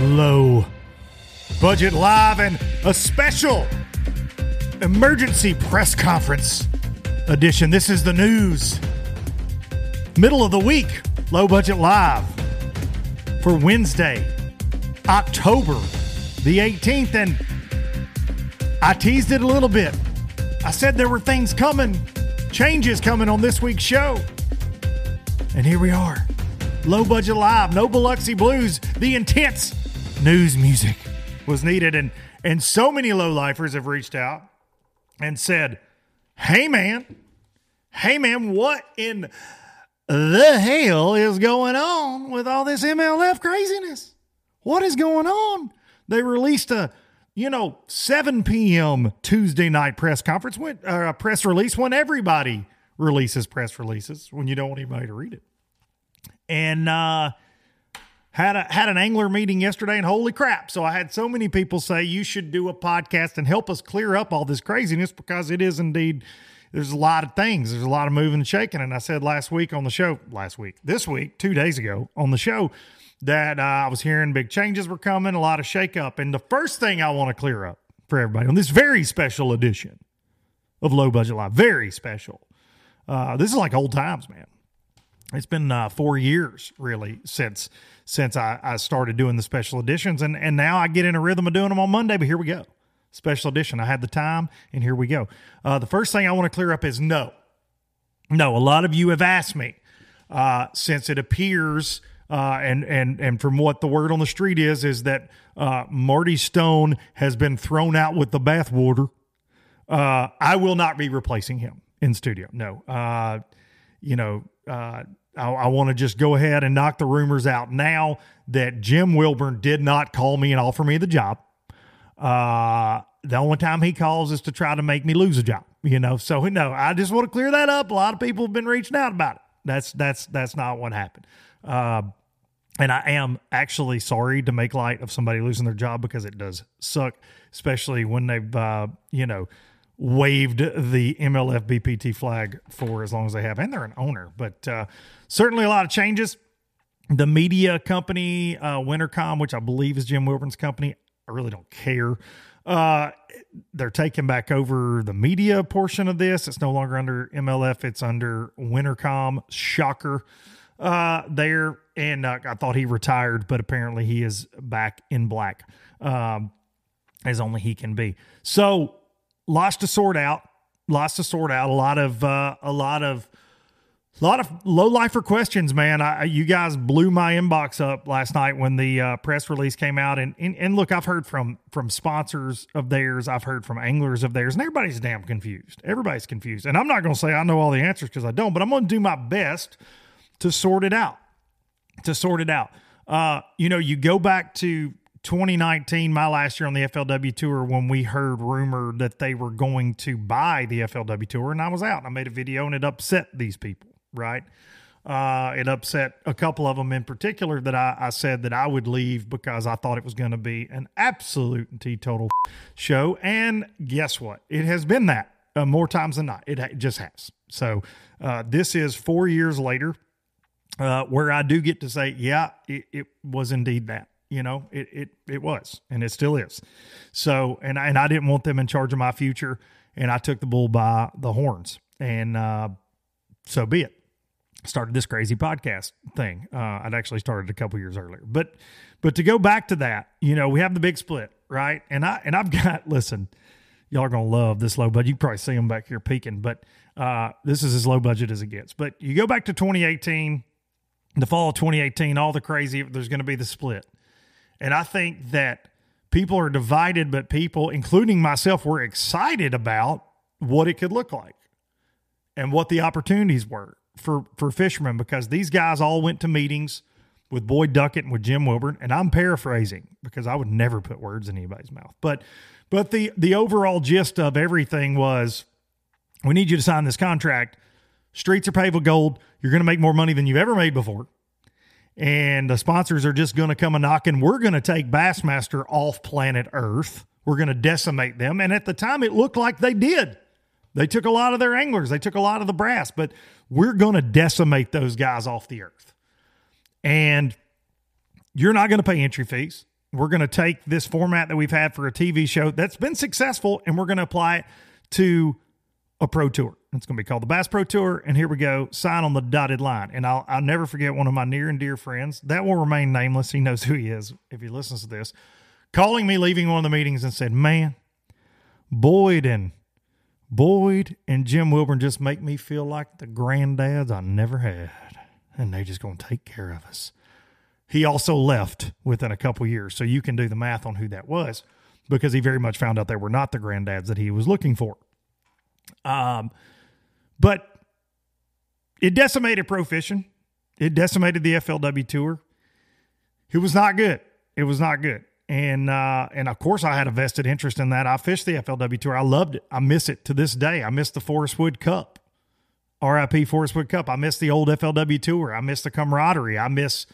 Low Budget Live and a special emergency press conference edition. This is the news. Middle of the week, Low Budget Live for Wednesday, October the 18th. And I teased it a little bit. I said there were things coming, changes coming on this week's show. And here we are. Low budget live, no Biloxi blues, the intense news music was needed. And and so many low lifers have reached out and said, Hey man, hey man, what in the hell is going on with all this MLF craziness? What is going on? They released a, you know, 7 p.m. Tuesday night press conference, when, uh, press release when everybody releases press releases when you don't want anybody to read it. And uh, had a had an angler meeting yesterday, and holy crap! So I had so many people say you should do a podcast and help us clear up all this craziness because it is indeed there's a lot of things. There's a lot of moving and shaking. And I said last week on the show, last week, this week, two days ago on the show, that uh, I was hearing big changes were coming, a lot of shakeup. And the first thing I want to clear up for everybody on this very special edition of Low Budget Live, very special. Uh, this is like old times, man. It's been uh, four years really since since I, I started doing the special editions, and and now I get in a rhythm of doing them on Monday. But here we go special edition. I had the time, and here we go. Uh, the first thing I want to clear up is no. No, a lot of you have asked me uh, since it appears, uh, and and and from what the word on the street is, is that uh, Marty Stone has been thrown out with the bathwater. Uh, I will not be replacing him in studio. No, uh, you know, I, I want to just go ahead and knock the rumors out now that Jim Wilburn did not call me and offer me the job. Uh, the only time he calls is to try to make me lose a job, you know. So no, I just want to clear that up. A lot of people have been reaching out about it. That's that's that's not what happened. Uh, and I am actually sorry to make light of somebody losing their job because it does suck, especially when they've uh, you know waved the MLF BPT flag for as long as they have, and they're an owner. But uh, certainly a lot of changes. The media company, uh, Winnercomm, which I believe is Jim Wilburn's company, I really don't care. Uh, they're taking back over the media portion of this. It's no longer under MLF. It's under Winnercomm. Shocker. Uh, there, and uh, I thought he retired, but apparently he is back in black, um, as only he can be. So, lots to sort out. Lots to sort out. A lot of uh, a lot of A lot of low lifer questions, man. I, you guys blew my inbox up last night when the uh, press release came out, and, and and look, I've heard from from sponsors of theirs, I've heard from anglers of theirs, and everybody's damn confused. Everybody's confused, and I'm not going to say I know all the answers because I don't, but I'm going to do my best to sort it out. To sort it out. Uh, you know, you go back to 2019, my last year on the FLW tour, when we heard rumor that they were going to buy the FLW tour, and I was out and I made a video and it upset these people right? Uh, it upset a couple of them in particular that I, I said that I would leave because I thought it was going to be an absolute and teetotal show. And guess what? It has been that uh, more times than not. It, it just has. So uh, this is four years later uh, where I do get to say, yeah, it, it was indeed that. You know, it, it it was, and it still is. So, and I, and I didn't want them in charge of my future, and I took the bull by the horns, and uh, so be it started this crazy podcast thing. Uh, I'd actually started a couple years earlier, but but to go back to that, you know, we have the big split, right? And I and I've got listen, y'all are gonna love this low budget. You probably see them back here peeking but uh, this is as low budget as it gets. But you go back to 2018, the fall of 2018, all the crazy. There's going to be the split, and I think that people are divided, but people, including myself, were excited about what it could look like and what the opportunities were for for fishermen because these guys all went to meetings with Boyd Duckett and with Jim Wilburn, and I'm paraphrasing because I would never put words in anybody's mouth. But but the the overall gist of everything was we need you to sign this contract. Streets are paved with gold. You're going to make more money than you've ever made before. And the sponsors are just going to come a knocking. We're going to take Bassmaster off planet Earth. We're going to decimate them. And at the time, it looked like they did. They took a lot of their anglers, they took a lot of the brass, but we're going to decimate those guys off the earth. And you're not going to pay entry fees. We're going to take this format that we've had for a TV show that's been successful and we're going to apply it to a pro tour. It's going to be called the Bass Pro Tour. And here we go. Sign on the dotted line. And I'll, I'll never forget one of my near and dear friends that will remain nameless. He knows who he is if he listens to this, calling me, leaving one of the meetings and said, Man, Boyd and Boyd and Jim Wilburn just make me feel like the granddads I never had, and they just going to take care of us. He also left within a couple years, so you can do the math on who that was because he very much found out they were not the granddads that he was looking for. Um, but it decimated pro fishing. It decimated the FLW tour. It was not good. It was not good and uh, and of course I had a vested interest in that. I fished the FLW Tour. I loved it. I miss it to this day. I miss the Forrest Wood Cup, RIP Forrest Wood Cup. I miss the old FLW Tour. I miss the camaraderie. I miss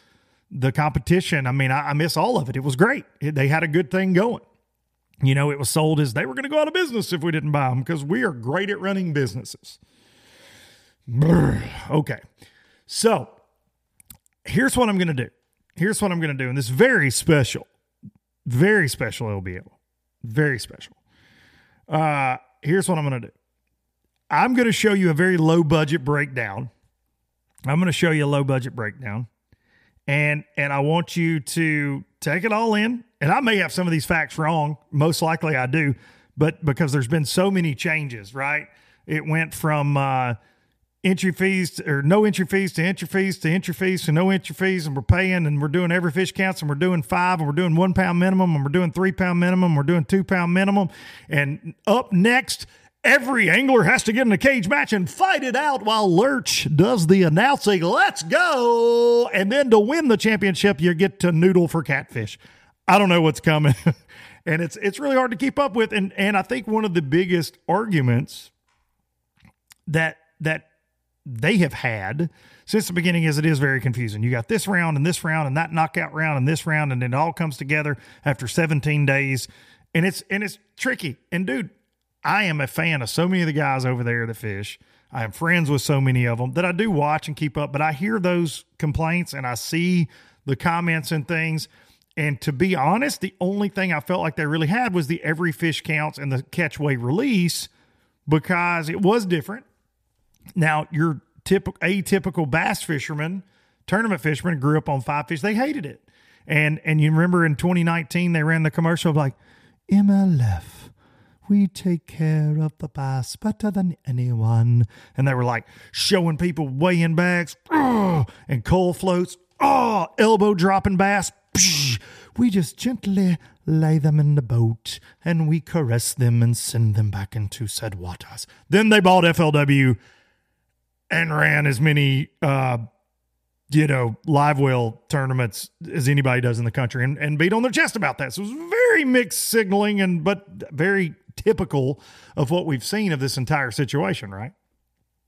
the competition. I mean, I, I miss all of it. It was great. It, they had a good thing going. You know, it was sold as they were going to go out of business if we didn't buy them because we are great at running businesses. Brr. Okay, so here's what I'm going to do. Here's what I'm going to do, and this very special very special LBL. Very special. Uh, here's what I'm going to do I'm going to show you a very low budget breakdown. I'm going to show you a low budget breakdown. And and I want you to take it all in. And I may have some of these facts wrong. Most likely I do, but because there's been so many changes, right? It went from uh, entry fees to, or no entry fees to entry fees to entry fees to no entry fees and we're paying and we're doing every fish counts and we're doing five and we're doing one pound minimum and we're doing three pound minimum we're doing two pound minimum and up next every angler has to get in a cage match and fight it out while lurch does the announcing. Let's go! And then to win the championship you get to noodle for catfish. I don't know what's coming. And it's it's really hard to keep up with. And and i think one of the biggest arguments that that they have had since the beginning is it is very confusing. You got this round and this round and that knockout round and this round and it all comes together after 17 days. And it's and it's tricky. And dude, I am a fan of so many of the guys over there that fish. I am friends with so many of them that I do watch and keep up, but I hear those complaints and I see the comments and things. And to be honest, the only thing I felt like they really had was the every fish counts and the catch weigh release because it was different now, your typical atypical bass fisherman, tournament fisherman, grew up on five fish. They hated it, and and you remember in 2019 they ran the commercial of like MLF We take care of the bass better than anyone. And they were like showing people weighing bags and coal floats, oh, elbow dropping bass. Psh, we just gently lay them in the boat and we caress them and send them back into said waters. Then they bought FLW and ran as many uh, you know, live well tournaments as anybody does in the country and, and beat on their chest about that. So it was very mixed signaling and but very typical of what we've seen of this entire situation, right?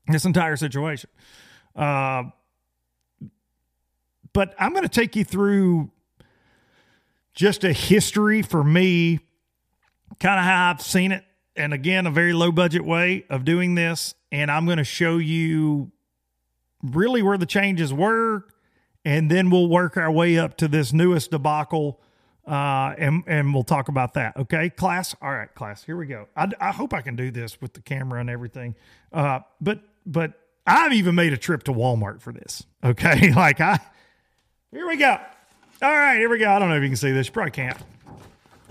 This entire situation. Uh, but I'm going to take you through just a history for me, kind of how I've seen it. And again, a very low budget way of doing this. And I'm going to show you really where the changes were, and then we'll work our way up to this newest debacle, uh, and and we'll talk about that. Okay, class. All right, class. Here we go. I, I hope I can do this with the camera and everything. Uh, but but I've even made a trip to Walmart for this. Okay, like I. Here we go. All right, here we go. I don't know if you can see this. You probably can't.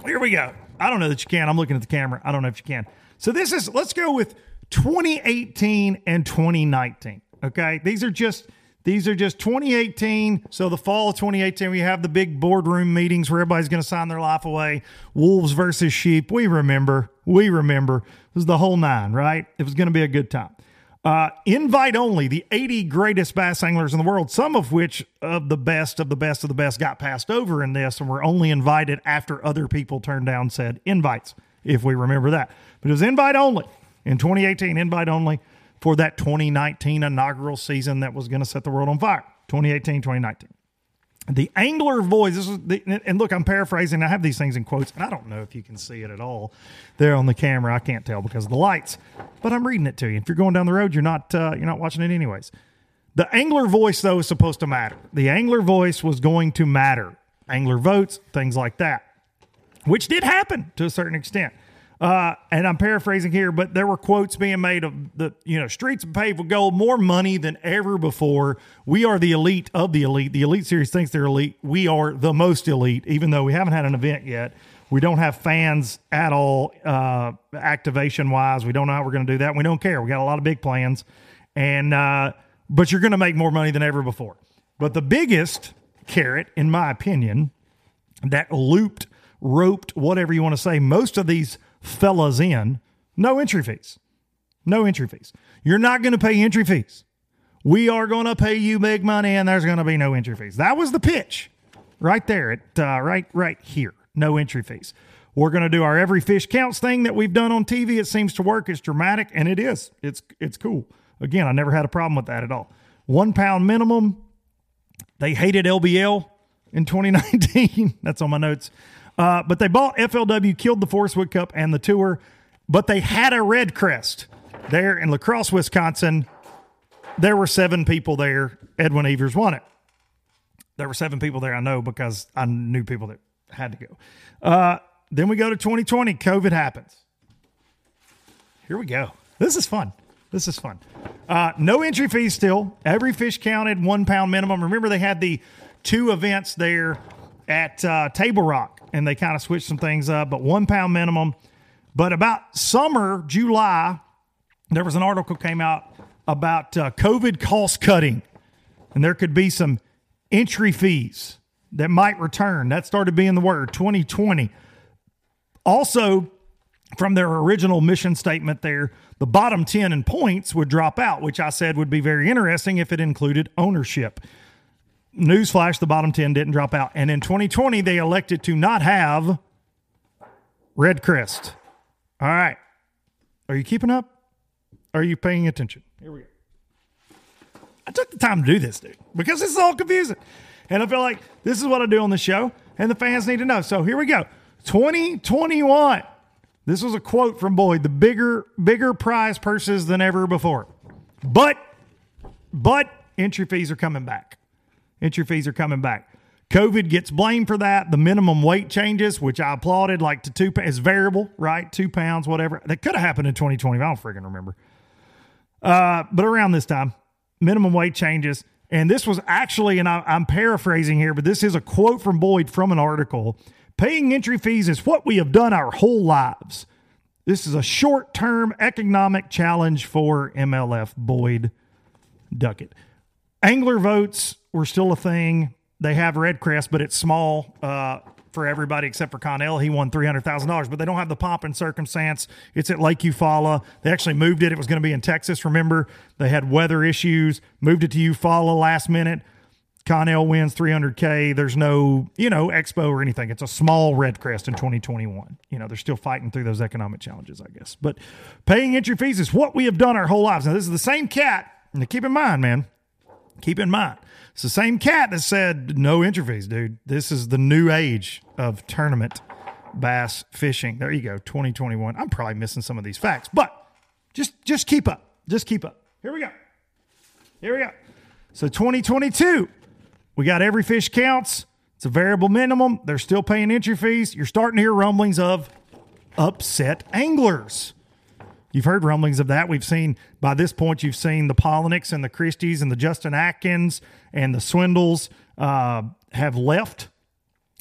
Here we go. I don't know that you can. I'm looking at the camera. I don't know if you can. So this is. Let's go with 2018 and 2019. Okay. These are just these are just 2018. So the fall of 2018, we have the big boardroom meetings where everybody's going to sign their life away. Wolves versus sheep. We remember. We remember. It was the whole nine, right? It was going to be a good time. Uh, invite only, the 80 greatest bass anglers in the world, some of which of the best of the best of the best got passed over in this and were only invited after other people turned down said invites, if we remember that. But it was invite only in 2018, invite only for that 2019 inaugural season that was going to set the world on fire. 2018 2019 the angler voice this is the, and look i'm paraphrasing i have these things in quotes and i don't know if you can see it at all there on the camera. I can't tell because of the lights but i'm reading it to you. If you're going down the road you're not uh, you're not watching it anyways. The angler voice though is supposed to matter. The angler voice was going to matter. Angler votes things like that which did happen to a certain extent uh, and I'm paraphrasing here, but there were quotes being made of the, you know, streets paved with gold, more money than ever before. We are the elite of the elite. The elite series thinks they're elite. We are the most elite, even though we haven't had an event yet. We don't have fans at all, uh, activation wise. We don't know how we're going to do that. We don't care. We got a lot of big plans, and uh, but you're going to make more money than ever before. But the biggest carrot, in my opinion, that looped, roped, whatever you want to say, most of these fellas in, no entry fees. No entry fees. You're not going to pay entry fees. We are going to pay you big money, and there's going to be no entry fees. That was the pitch, right there. At uh, right, right here. No entry fees. We're going to do our every fish counts thing that we've done on TV. It seems to work. It's dramatic, and it is. It's it's cool. Again, I never had a problem with that at all. One pound minimum. They hated LBL in 2019. That's on my notes. Uh, but they bought FLW, killed the Forrest Wood Cup and the tour, but they had a red crest there in La Crosse, Wisconsin. There were seven people there. Edwin Evers won it. There were seven people there, I know, because I knew people that had to go. Uh, then we go to 2020. COVID happens. Here we go. This is fun. This is fun. Uh, no entry fees still. Every fish counted, one pound minimum. Remember, they had the two events there at uh, Table Rock, and they kind of switched some things up, but one pound minimum. But about summer, July, there was an article came out about uh, COVID cost cutting, and there could be some entry fees that might return. That started being the word 2020. Also, from their original mission statement there, the bottom 10 in points would drop out, which I said would be very interesting if it included ownership newsflash, the bottom 10 didn't drop out. And in 2020, they elected to not have Red Crest. All right. Are you keeping up? Are you paying attention? Here we go. I took the time to do this, dude, because this is all confusing. And I feel like this is what I do on the show, and the fans need to know. So here we go. 2021. This was a quote from Boyd the bigger, bigger prize purses than ever before. But, but entry fees are coming back. Entry fees are coming back. COVID gets blamed for that. The minimum weight changes, which I applauded, like to two pounds, variable, right? Two pounds, whatever. That could have happened in 2020. I don't freaking remember. Uh, but around this time, minimum weight changes. And this was actually, and I, I'm paraphrasing here, but this is a quote from Boyd from an article. Paying entry fees is what we have done our whole lives. This is a short term economic challenge for MLF Boyd Duckett. Angler votes were still a thing. They have Red Crest, but it's small uh, for everybody except for Connell. He won $300,000, but they don't have the pomp and circumstance. It's at Lake Eufaula. They actually moved it. It was going to be in Texas. Remember, they had weather issues, moved it to Eufaula last minute. Connell wins 300K. There's no, you know, expo or anything. It's a small Red Crest in 2021. You know, they're still fighting through those economic challenges, I guess. But paying entry fees is what we have done our whole lives. Now, this is the same cat. And keep in mind, man, keep in mind, it's the same cat that said no fees, dude. This is the new age of tournament bass fishing. There you go, 2021. I'm probably missing some of these facts, but just just keep up. Just keep up. Here we go. Here we go. So 2022, we got every fish counts. It's a variable minimum. They're still paying entry fees. You're starting to hear rumblings of upset anglers. You've heard rumblings of that. We've seen by this point, you've seen the Palaniuks and the Christies and the Justin Atkins and the Swindles uh, have left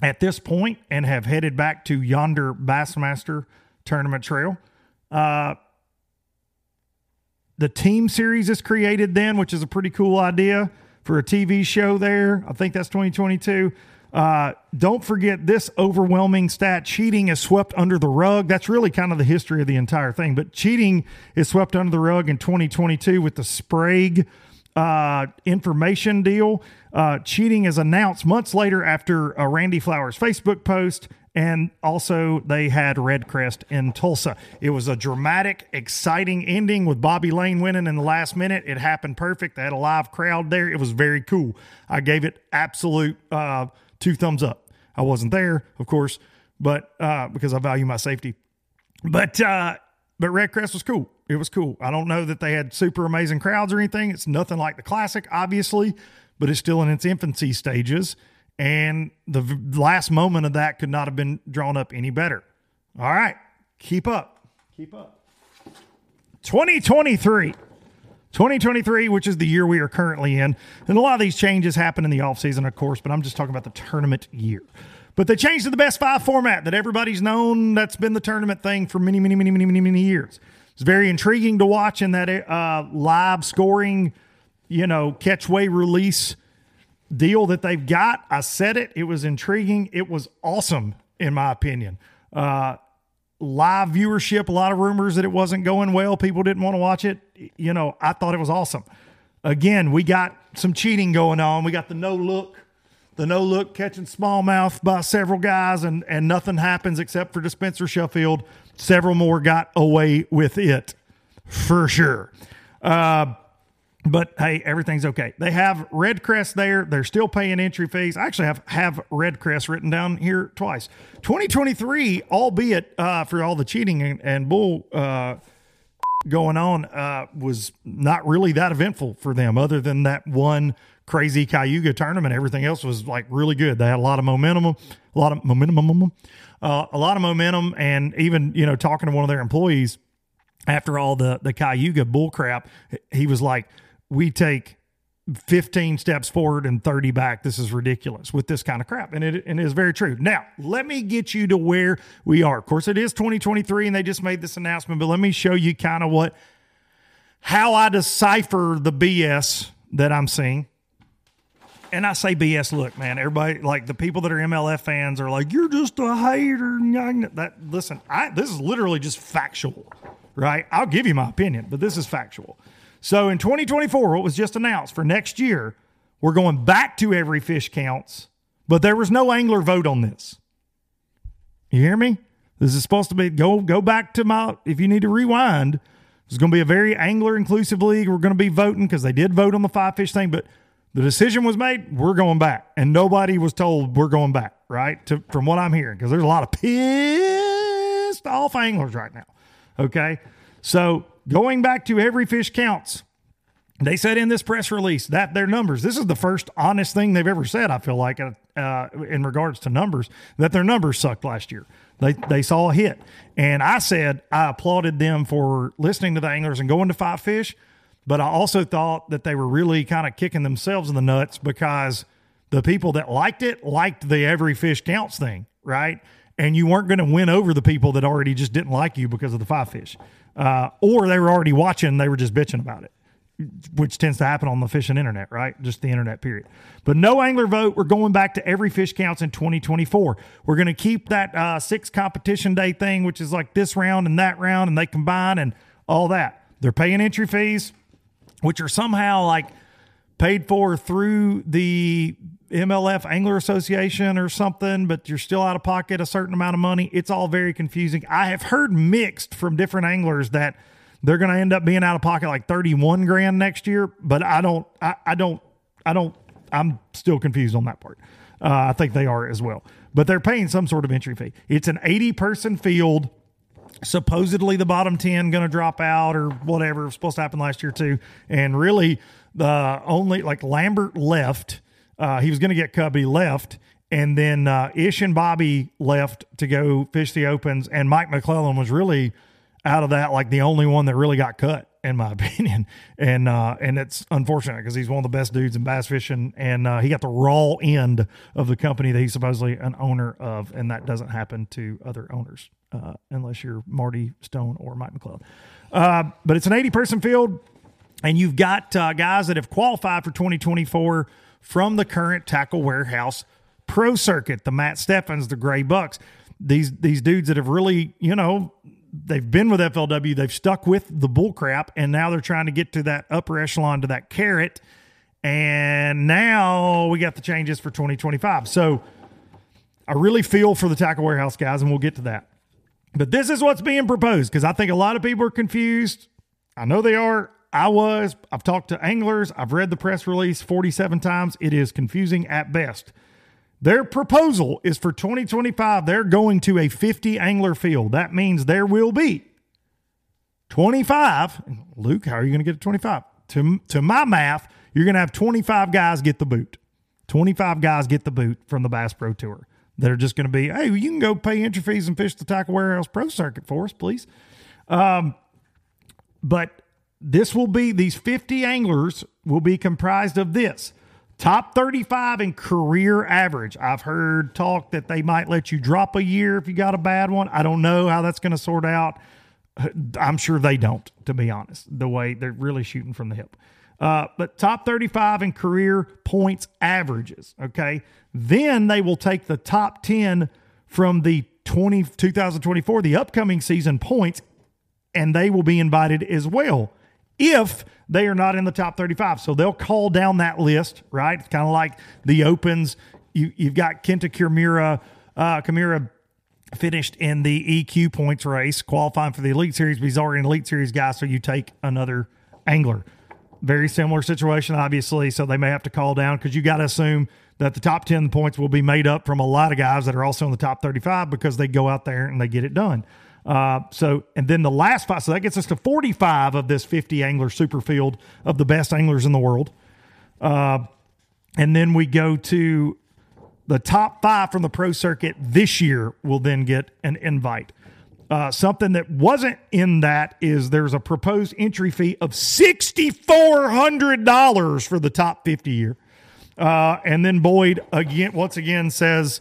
at this point and have headed back to yonder Bassmaster tournament trail. Uh, the team series is created then, which is a pretty cool idea for a TV show there. I think that's 2022. Uh, don't forget this overwhelming stat cheating is swept under the rug. That's really kind of the history of the entire thing. But cheating is swept under the rug in 2022 with the Sprague uh, information deal. Uh, cheating is announced months later after a Randy Flowers Facebook post. And also, they had Red Crest in Tulsa. It was a dramatic, exciting ending with Bobby Lane winning in the last minute. It happened perfect. They had a live crowd there. It was very cool. I gave it absolute uh, two thumbs up. I wasn't there, of course, but uh, because I value my safety. But uh, but Red Crest was cool. It was cool. I don't know that they had super amazing crowds or anything. It's nothing like the classic, obviously, but it's still in its infancy stages. And the v- last moment of that could not have been drawn up any better. All right, keep up. Keep up. 2023. 2023, which is the year we are currently in. And a lot of these changes happen in the offseason, of course, but I'm just talking about the tournament year. But they changed to the best five format that everybody's known. That's been the tournament thing for many, many, many, many, many, many years. It's very intriguing to watch in that uh, live scoring, you know, catch weigh release deal that they've got. I said it. It was intriguing. It was awesome, in my opinion. Uh, live viewership, a lot of rumors that it wasn't going well. People didn't want to watch it. You know, I thought it was awesome. Again, we got some cheating going on. We got the no look, the no look catching smallmouth by several guys, and and nothing happens except for Dispenser Shuffield. Several more got away with it for sure. Uh, but hey, everything's okay. They have Red Crest there. They're still paying entry fees. I actually have have Red Crest written down here twice. 2023, albeit uh, for all the cheating and, and bull uh, going on, uh, was not really that eventful for them, other than that one crazy Cayuga tournament. Everything else was like really good. They had a lot of momentum, a lot of momentum, uh, a lot of momentum, and even you know talking to one of their employees after all the the Cayuga bull crap, he was like we take 15 steps forward and 30 back. This is ridiculous with this kind of crap. And it, and it is very true. Now, let me get you to where we are. Of course, it is 2023 and they just made this announcement, but let me show you kind of what, how I decipher the BS that I'm seeing. And I say BS, look, man, everybody, like the people that are MLF fans are like, you're just a hater. That, listen, I, this is literally just factual, right? I'll give you my opinion, but this is factual. So in 2024, what was just announced for next year, we're going back to every fish counts, but there was no angler vote on this. You hear me? This is supposed to be go go back to my if you need to rewind. It's going to be a very angler inclusive league. We're going to be voting because they did vote on the five fish thing, but the decision was made. We're going back, and nobody was told we're going back. Right? To, from what I'm hearing, because there's a lot of pissed off anglers right now. Okay, so going back to every fish counts. They said in this press release that their numbers, this is the first honest thing they've ever said, I feel like, uh, uh, in regards to numbers, that their numbers sucked last year. They, they saw a hit. And I said I applauded them for listening to the anglers and going to five fish, but I also thought that they were really kind of kicking themselves in the nuts because the people that liked it liked the every fish counts thing, right? And you weren't going to win over the people that already just didn't like you because of the five fish, uh, or they were already watching, they were just bitching about it, which tends to happen on the fishing internet, right? Just the internet, period. But no angler vote. We're going back to every fish counts in 2024. We're going to keep that uh, six competition day thing, which is like this round and that round, and they combine and all that. They're paying entry fees, which are somehow like paid for through the MLF Angler Association or something, but you're still out of pocket a certain amount of money. It's all very confusing. I have heard mixed from different anglers that they're going to end up being out of pocket like 31 grand next year, but I don't, I, I don't, I don't, I'm still confused on that part. Uh, I think they are as well, but they're paying some sort of entry fee. It's an 80 person field. Supposedly the bottom 10 going to drop out or whatever. Was supposed to happen last year too. And really, the only like Lambert left uh, he was going to get Cubby left, and then uh, Ish and Bobby left to go fish the opens, and Mike McClellan was really out of that like the only one that really got cut in my opinion, and uh, and it's unfortunate because he's one of the best dudes in bass fishing, and uh, he got the raw end of the company that he's supposedly an owner of, and that doesn't happen to other owners uh, unless you're Marty Stone or Mike McClellan. Uh, but it's an 80 person field, and you've got uh, guys that have qualified for 2024 from the current tackle warehouse pro circuit, the Matt Steffens, the Grae Bucks. These these dudes that have really, you know, they've been with FLW, they've stuck with the bull crap, and now they're trying to get to that upper echelon to that carrot. And now we got the changes for 2025. So I really feel for the tackle warehouse guys, and we'll get to that. But this is what's being proposed because I think a lot of people are confused. I know they are. I was. I've talked to anglers. I've read the press release 47 times. It is confusing at best. Their proposal is for 2025, they're going to a 50 angler field. That means there will be 25. Luke, how are you going to get to 25? To, to my math, you're going to have 25 guys get the boot. 25 guys get the boot from the Bass Pro Tour that are just going to be, hey, you can go pay entry fees and fish the Tackle Warehouse Pro Circuit for us, please. Um, but this will be these 50 anglers will be comprised of this top 35 in career average. I've heard talk that they might let you drop a year if you got a bad one. I don't know how that's going to sort out. I'm sure they don't, to be honest, the way they're really shooting from the hip. Uh, but top 35 in career points averages. Okay. Then they will take the top 10 from the 20, 2024, the upcoming season points, and they will be invited as well if they are not in the top 35. So they'll call down that list, right? It's kind of like the Opens. You, you've got Kenta Kimura, uh, Kimura finished in the EQ points race, qualifying for the Elite Series, but he's already an Elite Series guy, so you take another angler. Very similar situation, obviously, so they may have to call down because you got to assume that the top 10 points will be made up from a lot of guys that are also in the top 35 because they go out there and they get it done. Uh, so, and then the last five, so that gets us to 45 of this 50 angler super field of the best anglers in the world. Uh, and then we go to the top five from the pro circuit this year will then get an invite. Uh, something that wasn't in that is there's a proposed entry fee of $6,400 for the top 50 year. Uh, and then Boyd again, once again says,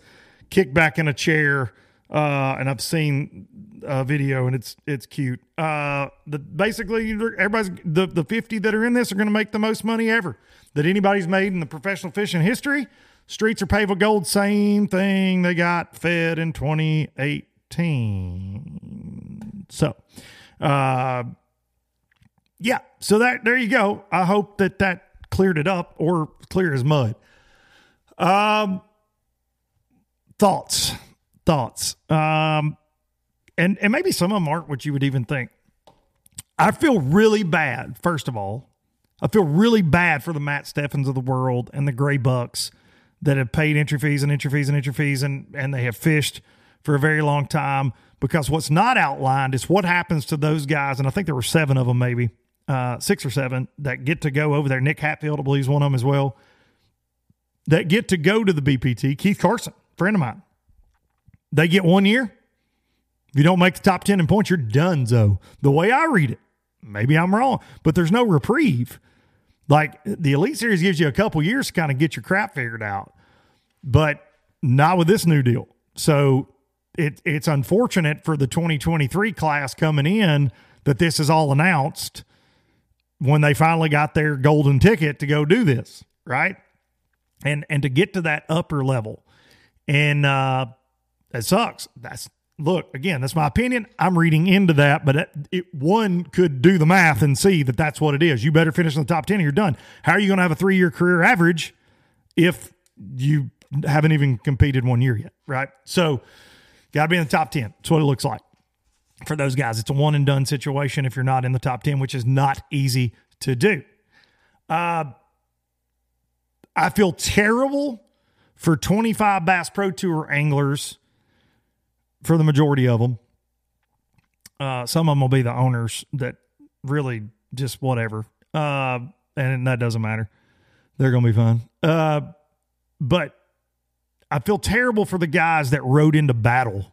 kick back in a chair. Uh, and I've seen uh, video, and it's it's cute. Uh, the basically everybody's the the fifty that are in this are going to make the most money ever that anybody's made in the professional fishing history. Streets are paved with gold. Same thing they got fed in 2018. So, uh, yeah. So that there you go. I hope that that cleared it up or clear as mud. Um, thoughts, thoughts. Um, and and maybe some of them aren't what you would even think. I feel really bad. First of all, I feel really bad for the Matt Steffens of the world and the Grae Bucks that have paid entry fees and entry fees and entry fees and and they have fished for a very long time. Because what's not outlined is what happens to those guys, and I think there were seven of them, maybe uh, six or seven, that get to go over there. Nick Hatfield, I believe, is one of them as well. That get to go to the BPT. Keith Carson, friend of mine, they get one year if you don't make the top 10 in points, you're done, Zoe. The way I read it, maybe I'm wrong, but there's no reprieve. Like the Elite Series gives you a couple years to kind of get your crap figured out, but not with this new deal. So it it's unfortunate for the 2023 class coming in that this is all announced when they finally got their golden ticket to go do this, right? And and to get to that upper level. And uh it sucks. That's look, again, that's my opinion. I'm reading into that, but it, it, one could do the math and see that that's what it is. You better finish in the top 10 or you're done. How are you going to have a 3-year career average if you haven't even competed one year yet, right? So, got to be in the top 10. That's what it looks like for those guys. It's a one and done situation if you're not in the top 10, which is not easy to do. Uh, I feel terrible for 25 Bass Pro Tour anglers, for the majority of them. Uh, some of them will be the owners that really just whatever. Uh, and that doesn't matter. They're going to be fine. Uh, but I feel terrible for the guys that rode into battle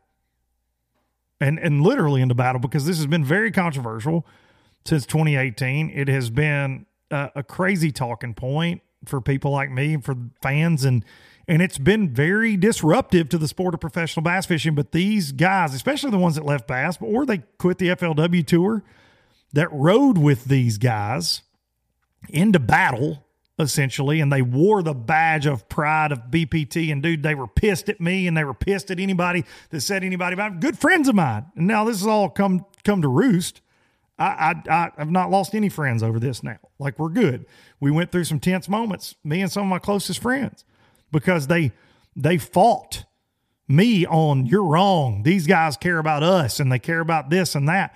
and, and literally into battle because this has been very controversial since 2018. It has been a, a crazy talking point for people like me, and for fans, and and it's been very disruptive to the sport of professional bass fishing. But these guys, especially the ones that left bass, or they quit the FLW tour, that rode with these guys into battle essentially, and they wore the badge of pride of BPT. And dude, they were pissed at me, and they were pissed at anybody that said anybody about good friends of mine. And now this has all come come to roost. I, I, I have not lost any friends over this now. Like we're good. We went through some tense moments, me and some of my closest friends, because they they fought me on you're wrong. These guys care about us and they care about this and that.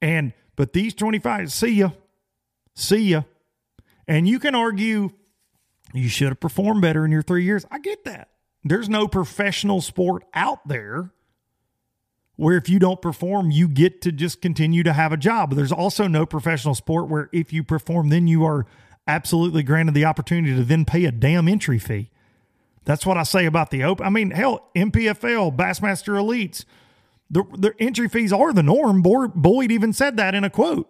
And but these 25, see ya. See ya. And you can argue you should have performed better in your three years. I get that. There's no professional sport out there where if you don't perform, you get to just continue to have a job. But there's also no professional sport where if you perform, then you are absolutely granted the opportunity to then pay a damn entry fee. That's what I say about the open. I mean, hell, NPFL, Bassmaster Elites, the, the entry fees are the norm. Boyd even said that in a quote.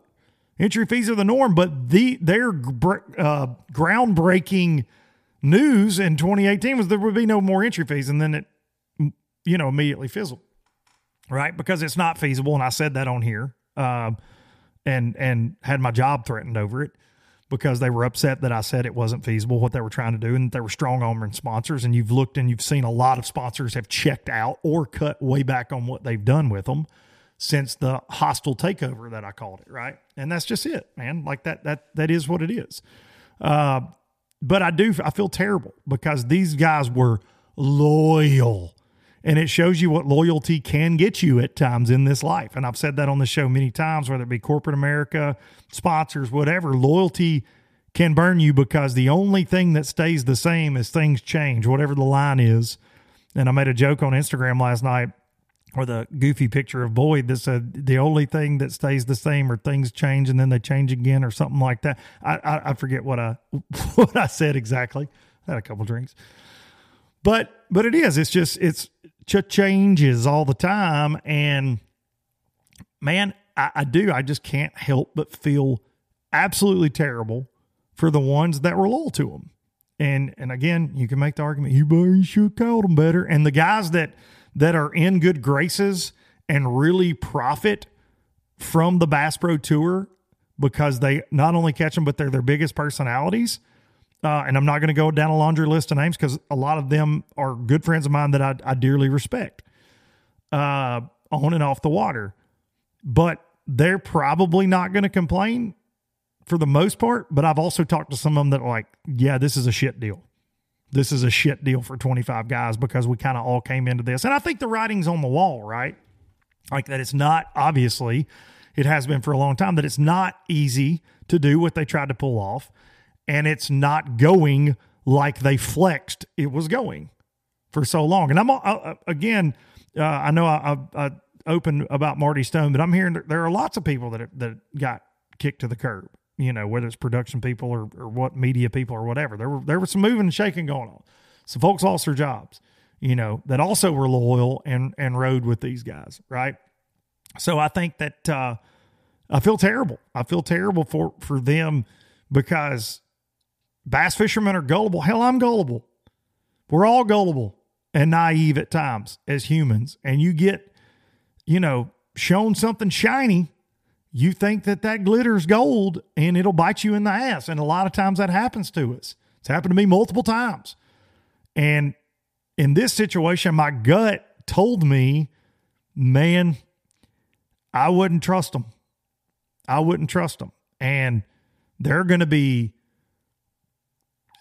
Entry fees are the norm, but the their uh, groundbreaking news in 2018 was there would be no more entry fees, and then it, you know, immediately fizzled, right? Because it's not feasible, and I said that on here, uh, and and had my job threatened over it because they were upset that I said it wasn't feasible what they were trying to do and they were strong arming sponsors. And you've looked and you've seen a lot of sponsors have checked out or cut way back on what they've done with them since the hostile takeover that I called it, right? And that's just it, man. Like that that that is what it is. Uh, but I do I feel terrible because these guys were loyal. And it shows you what loyalty can get you at times in this life. And I've said that on the show many times, whether it be corporate America, sponsors, whatever. Loyalty can burn you because the only thing that stays the same is things change, whatever the line is. And I made a joke on Instagram last night or the goofy picture of Boyd that said the only thing that stays the same or things change and then they change again or something like that. I, I, I forget what I what I said exactly. I had a couple drinks. But but it is. It's just it's changes all the time. And man, I, I do. I just can't help but feel absolutely terrible for the ones that were loyal to them. And and again, you can make the argument you you should called them better. And the guys that that are in good graces and really profit from the Bass Pro Tour because they not only catch them, but they're their biggest personalities. Uh, and I'm not going to go down a laundry list of names because a lot of them are good friends of mine that I, I dearly respect uh, on and off the water. But they're probably not going to complain for the most part. But I've also talked to some of them that are like, yeah, this is a shit deal. This is a shit deal for 25 guys because we kind of all came into this. And I think the writing's on the wall, right? Like that it's not, obviously, it has been for a long time, that it's not easy to do what they tried to pull off and it's not going like they flexed it was going for so long. And I'm uh, again, uh, I know I, I, I, opened about Marty Stone, but I'm hearing there are lots of people that that got kicked to the curb. You know, whether it's production people or, or what media people or whatever. There were there was some moving and shaking going on. So folks lost their jobs. You know, that also were loyal and and rode with these guys, right? So I think that uh, I feel terrible. I feel terrible for for them because Bass fishermen are gullible. Hell, I'm gullible. We're all gullible. and naive at times as humans, and you get, you know, shown something shiny, you think that that glitters gold and it'll bite you in the ass. And a lot of times that happens to us. It's happened to me multiple times. And in this situation, my gut told me, man, I wouldn't trust them. I wouldn't trust them. And they're going to be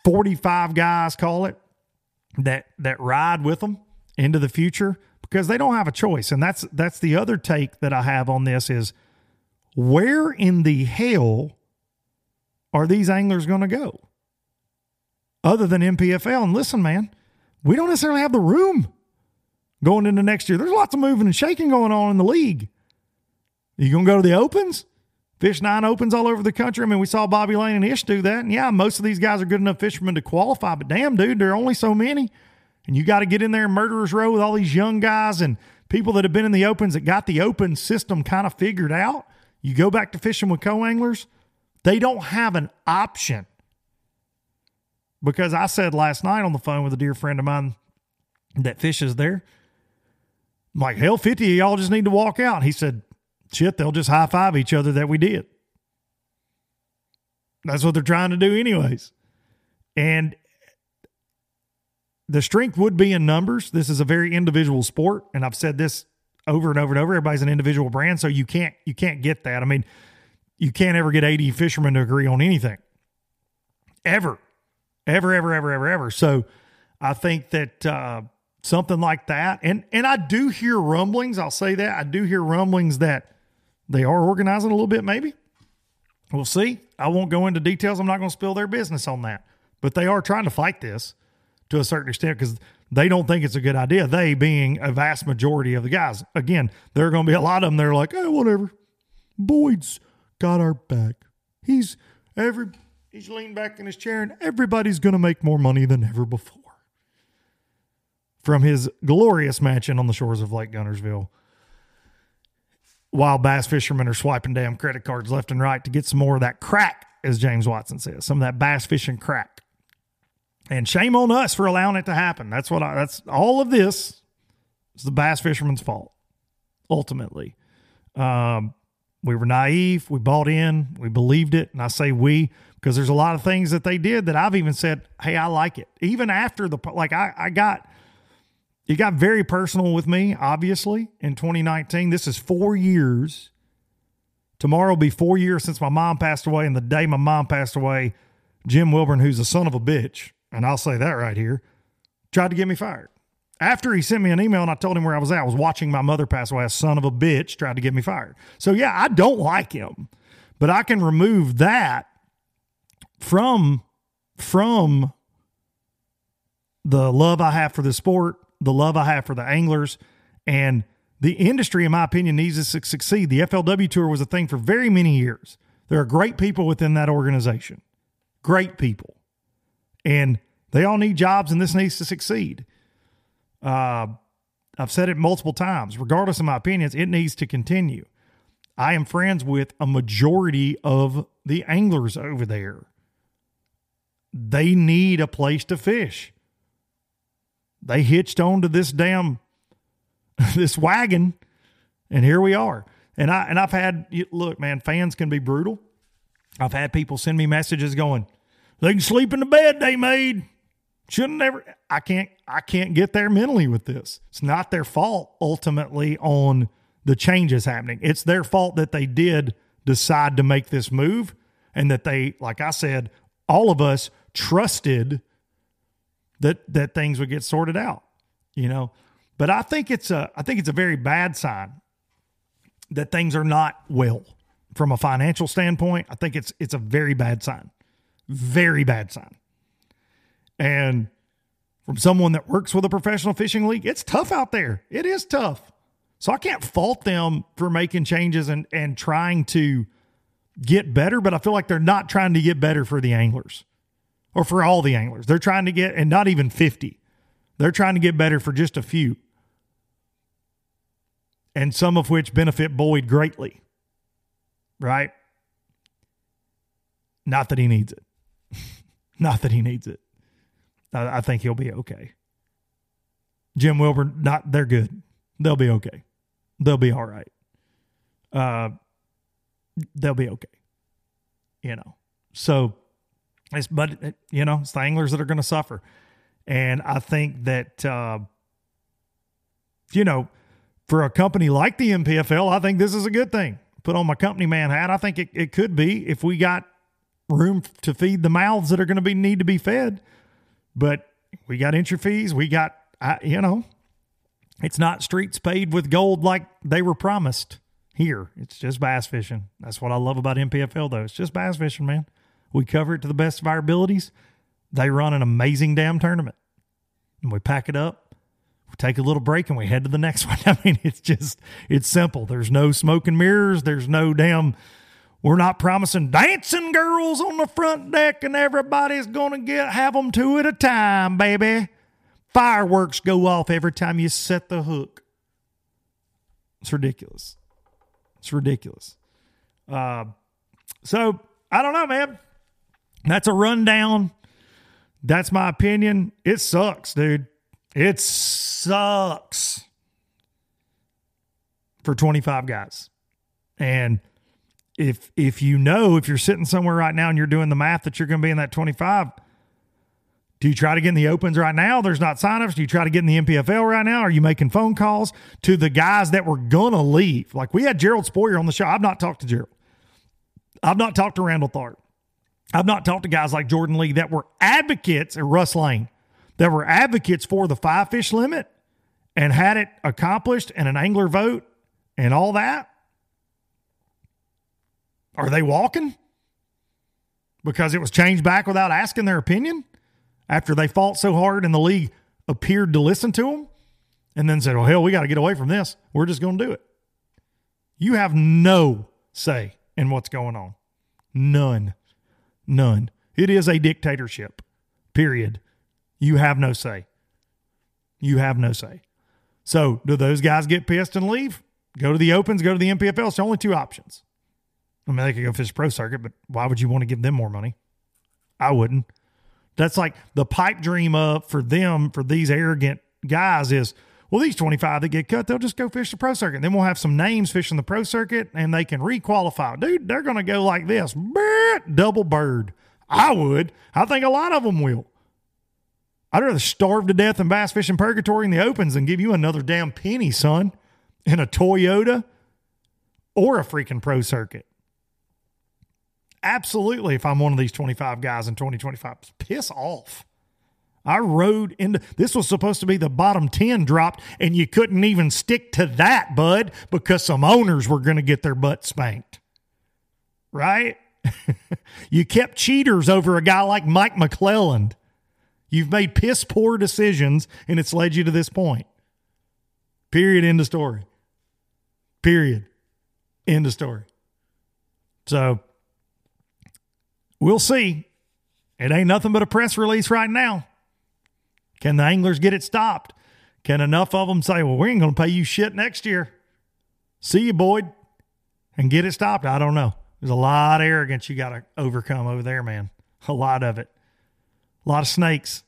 45 guys, call it, that that ride with them into the future because they don't have a choice. And that's that's the other take that I have on this is where in the hell are these anglers going to go? Other than NPFL. And listen, man, we don't necessarily have the room going into next year. There's lots of moving and shaking going on in the league. You going to go to the opens? Fish nine opens all over the country. I mean, we saw Bobby Lane and Ish do that. And yeah, most of these guys are good enough fishermen to qualify, but damn, dude, there are only so many. And you got to get in there in murderer's row with all these young guys and people that have been in the opens that got the open system kind of figured out. You go back to fishing with co anglers, they don't have an option. Because I said last night on the phone with a dear friend of mine that fishes there, I'm like, hell, 50 of y'all just need to walk out. He said, shit, they'll just high five each other that we did. That's what they're trying to do, anyways. And the strength would be in numbers. This is a very individual sport, and I've said this over and over and over. Everybody's an individual brand, so you can't you can't get that. I mean, you can't ever get 80 fishermen to agree on anything. Ever. Ever, ever, ever, ever, ever. So I think that uh, something like that, and and I do hear rumblings, I'll say that. I do hear rumblings that they are organizing a little bit, maybe. We'll see. I won't go into details. I'm not going to spill their business on that. But they are trying to fight this to a certain extent because they don't think it's a good idea. They being a vast majority of the guys. Again, there are going to be a lot of them. They're like, oh, whatever. Boyd's got our back. He's every he's leaned back in his chair, and everybody's going to make more money than ever before. From his glorious mansion on the shores of Lake Guntersville while bass fishermen are swiping damn credit cards left and right to get some more of that crack, as James Watson says, some of that bass fishing crack. And shame on us for allowing it to happen. That's what I, that's all of this is the bass fisherman's fault, ultimately. Um, we were naive. We bought in. We believed it. And I say we because there's a lot of things that they did that I've even said, hey, I like it. Even after the, like, I, I got it got very personal with me, obviously, in 2019. This is four years. Tomorrow will be four years since my mom passed away. And the day my mom passed away, Jim Wilburn, who's a son of a bitch, and I'll say that right here, tried to get me fired. After he sent me an email and I told him where I was at, I was watching my mother pass away. A son of a bitch tried to get me fired. So, yeah, I don't like him, but I can remove that from from the love I have for the sport the love I have for the anglers and the industry, in my opinion, needs to succeed. The FLW Tour was a thing for very many years. There are great people within that organization, great people, and they all need jobs, and this needs to succeed. Uh, I've said it multiple times. Regardless of my opinions, it needs to continue. I am friends with a majority of the anglers over there. They need a place to fish. They hitched onto this damn this wagon, and here we are. And I and I've had look, man, fans can be brutal. I've had people send me messages going, they can sleep in the bed they made. Shouldn't ever. I can't I can't get there mentally with this. It's not their fault ultimately on the changes happening. It's their fault that they did decide to make this move and that they, like I said, all of us trusted that that things would get sorted out, you know. But I think it's a I think it's a very bad sign that things are not well from a financial standpoint. I think it's it's a very bad sign. Very bad sign. And from someone that works with a professional fishing league, it's tough out there. It is tough. So I can't fault them for making changes and and trying to get better, but I feel like they're not trying to get better for the anglers or for all the anglers. They're trying to get, and not even 50. They're trying to get better for just a few. And some of which benefit Boyd greatly. Right? Not that he needs it. Not that he needs it. I, I think he'll be okay. Jim Wilburn, not they're good. They'll be okay. They'll be all right. Uh, they'll be okay. You know, so it's but you know it's the anglers that are going to suffer, and I think that uh, you know for a company like the NPFL, I think this is a good thing. Put on my company man hat. I think it, it could be if we got room to feed the mouths that are going to be need to be fed. But we got entry fees. We got, I, you know, it's not streets paved with gold like they were promised here. It's just bass fishing. That's what I love about NPFL, though. It's just bass fishing, man. We cover it to the best of our abilities. They run an amazing damn tournament. And we pack it up, we take a little break, and we head to the next one. I mean, it's just, it's simple. There's no smoke and mirrors. There's no damn we're not promising dancing girls on the front deck and everybody's going to get have them two at a time, baby. Fireworks go off every time you set the hook. It's ridiculous. It's ridiculous. Uh, so I don't know, man. That's a rundown. That's my opinion. It sucks, dude. It sucks for 25 guys. And if if you know if you're sitting somewhere right now and you're doing the math that you're going to be in that 25 do you try to get in the opens right now there's not signups do you try to get in the NPFL right now are you making phone calls to the guys that were going to leave like we had gerald spohrer on the show i've not talked to gerald i've not talked to randall tharp i've not talked to guys like jordan lee that were advocates at russ lane that were advocates for the five fish limit and had it accomplished and an angler vote and all that are they walking? Because it was changed back without asking their opinion after they fought so hard and the league appeared to listen to them and then said, well, hell, we got to get away from this. We're just going to do it. You have no say in what's going on. None. None. It is a dictatorship, period. You have no say. You have no say. So, do those guys get pissed and leave? Go to the Opens, go to the NPFL. It's the only two options. I mean, they could go fish pro circuit, but why would you want to give them more money? I wouldn't. That's like the pipe dream up for them, for these arrogant guys is, well, these 25 that get cut, they'll just go fish the pro circuit. Then we'll have some names fishing the pro circuit and they can requalify. Dude, they're going to go like this double bird. I would. I think a lot of them will. I'd rather starve to death in bass fishing purgatory in the opens than give you another damn penny, son, in a Toyota or a freaking pro circuit. Absolutely, if I'm one of these 25 guys in 2025, piss off. I rode into this was supposed to be the bottom 10 dropped, and you couldn't even stick to that, bud, because some owners were going to get their butt spanked. Right? you kept cheaters over a guy like Mike McClelland. You've made piss poor decisions, and it's led you to this point. Period. End of story. Period. End of story. So We'll see. It ain't nothing but a press release right now. Can the anglers get it stopped? Can enough of them say, well, we ain't going to pay you shit next year? See you, Boyd, and get it stopped? I don't know. There's a lot of arrogance you got to overcome over there, man. A lot of it. A lot of snakes.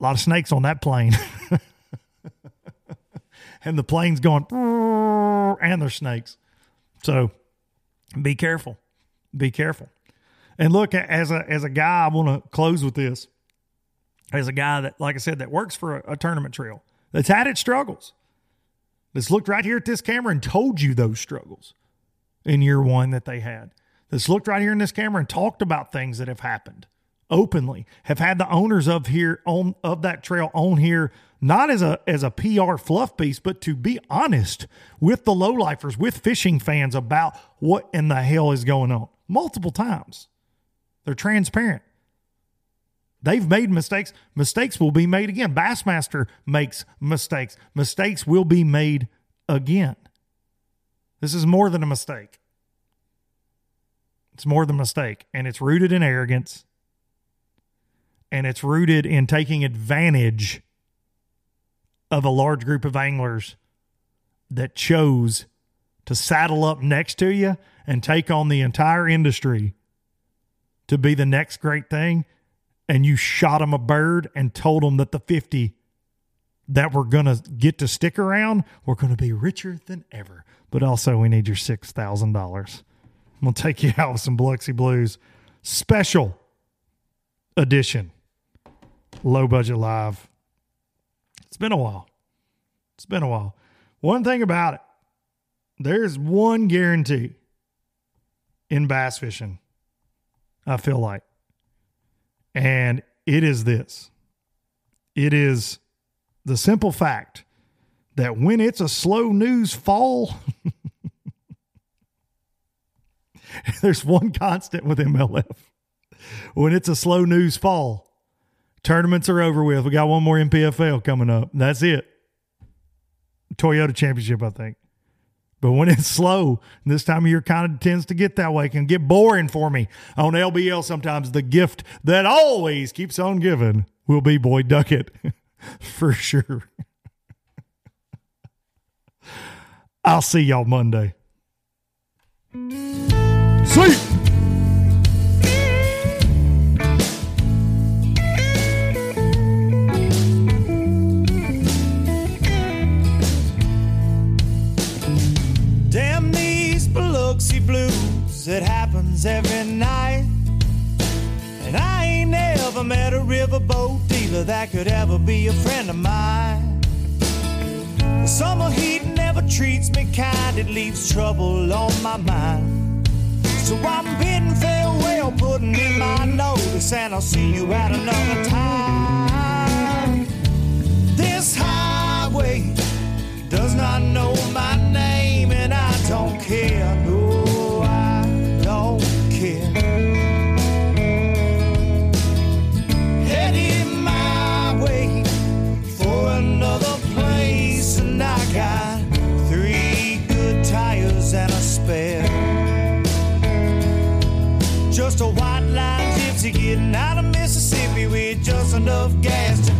A lot of snakes on that plane. and the plane's going, and there's snakes. So be careful. Be careful. And look, as a as a guy, I want to close with this. As a guy that, like I said, that works for a, a tournament trail that's had its struggles, that's looked right here at this camera and told you those struggles in year one that they had. That's looked right here in this camera and talked about things that have happened openly. Have had the owners of here on of that trail on here not as a as a PR fluff piece, but to be honest with the lowlifers, with fishing fans about what in the hell is going on multiple times. They're transparent. They've made mistakes. Mistakes will be made again. Bassmaster makes mistakes. Mistakes will be made again. This is more than a mistake. It's more than a mistake. And it's rooted in arrogance. And it's rooted in taking advantage of a large group of anglers that chose to saddle up next to you and take on the entire industry to be the next great thing and you shot him a bird and told him that the 50 that we're going to get to stick around, we're going to be richer than ever. But also, we need your $6,000. We'll take you out with some Biloxi Blues special edition, low budget live. It's been a while. It's been a while. One thing about it, there's one guarantee in bass fishing, I feel like. And it is this it is the simple fact that when it's a slow news fall, there's one constant with MLF. When it's a slow news fall, tournaments are over with. We got one more NPFL coming up. That's it. Toyota Championship, I think. But when it's slow, this time of year kind of tends to get that way, can get boring for me. On LBL, sometimes the gift that always keeps on giving will be Boyd Duckett for sure. I'll see y'all Monday. See. Damn dealer that could ever be a friend of mine. The summer heat never treats me kind, it leaves trouble on my mind. So I'm bidding farewell, putting in my notice, and I'll see you at another time. This highway does not know my name, and I don't care. Of gas.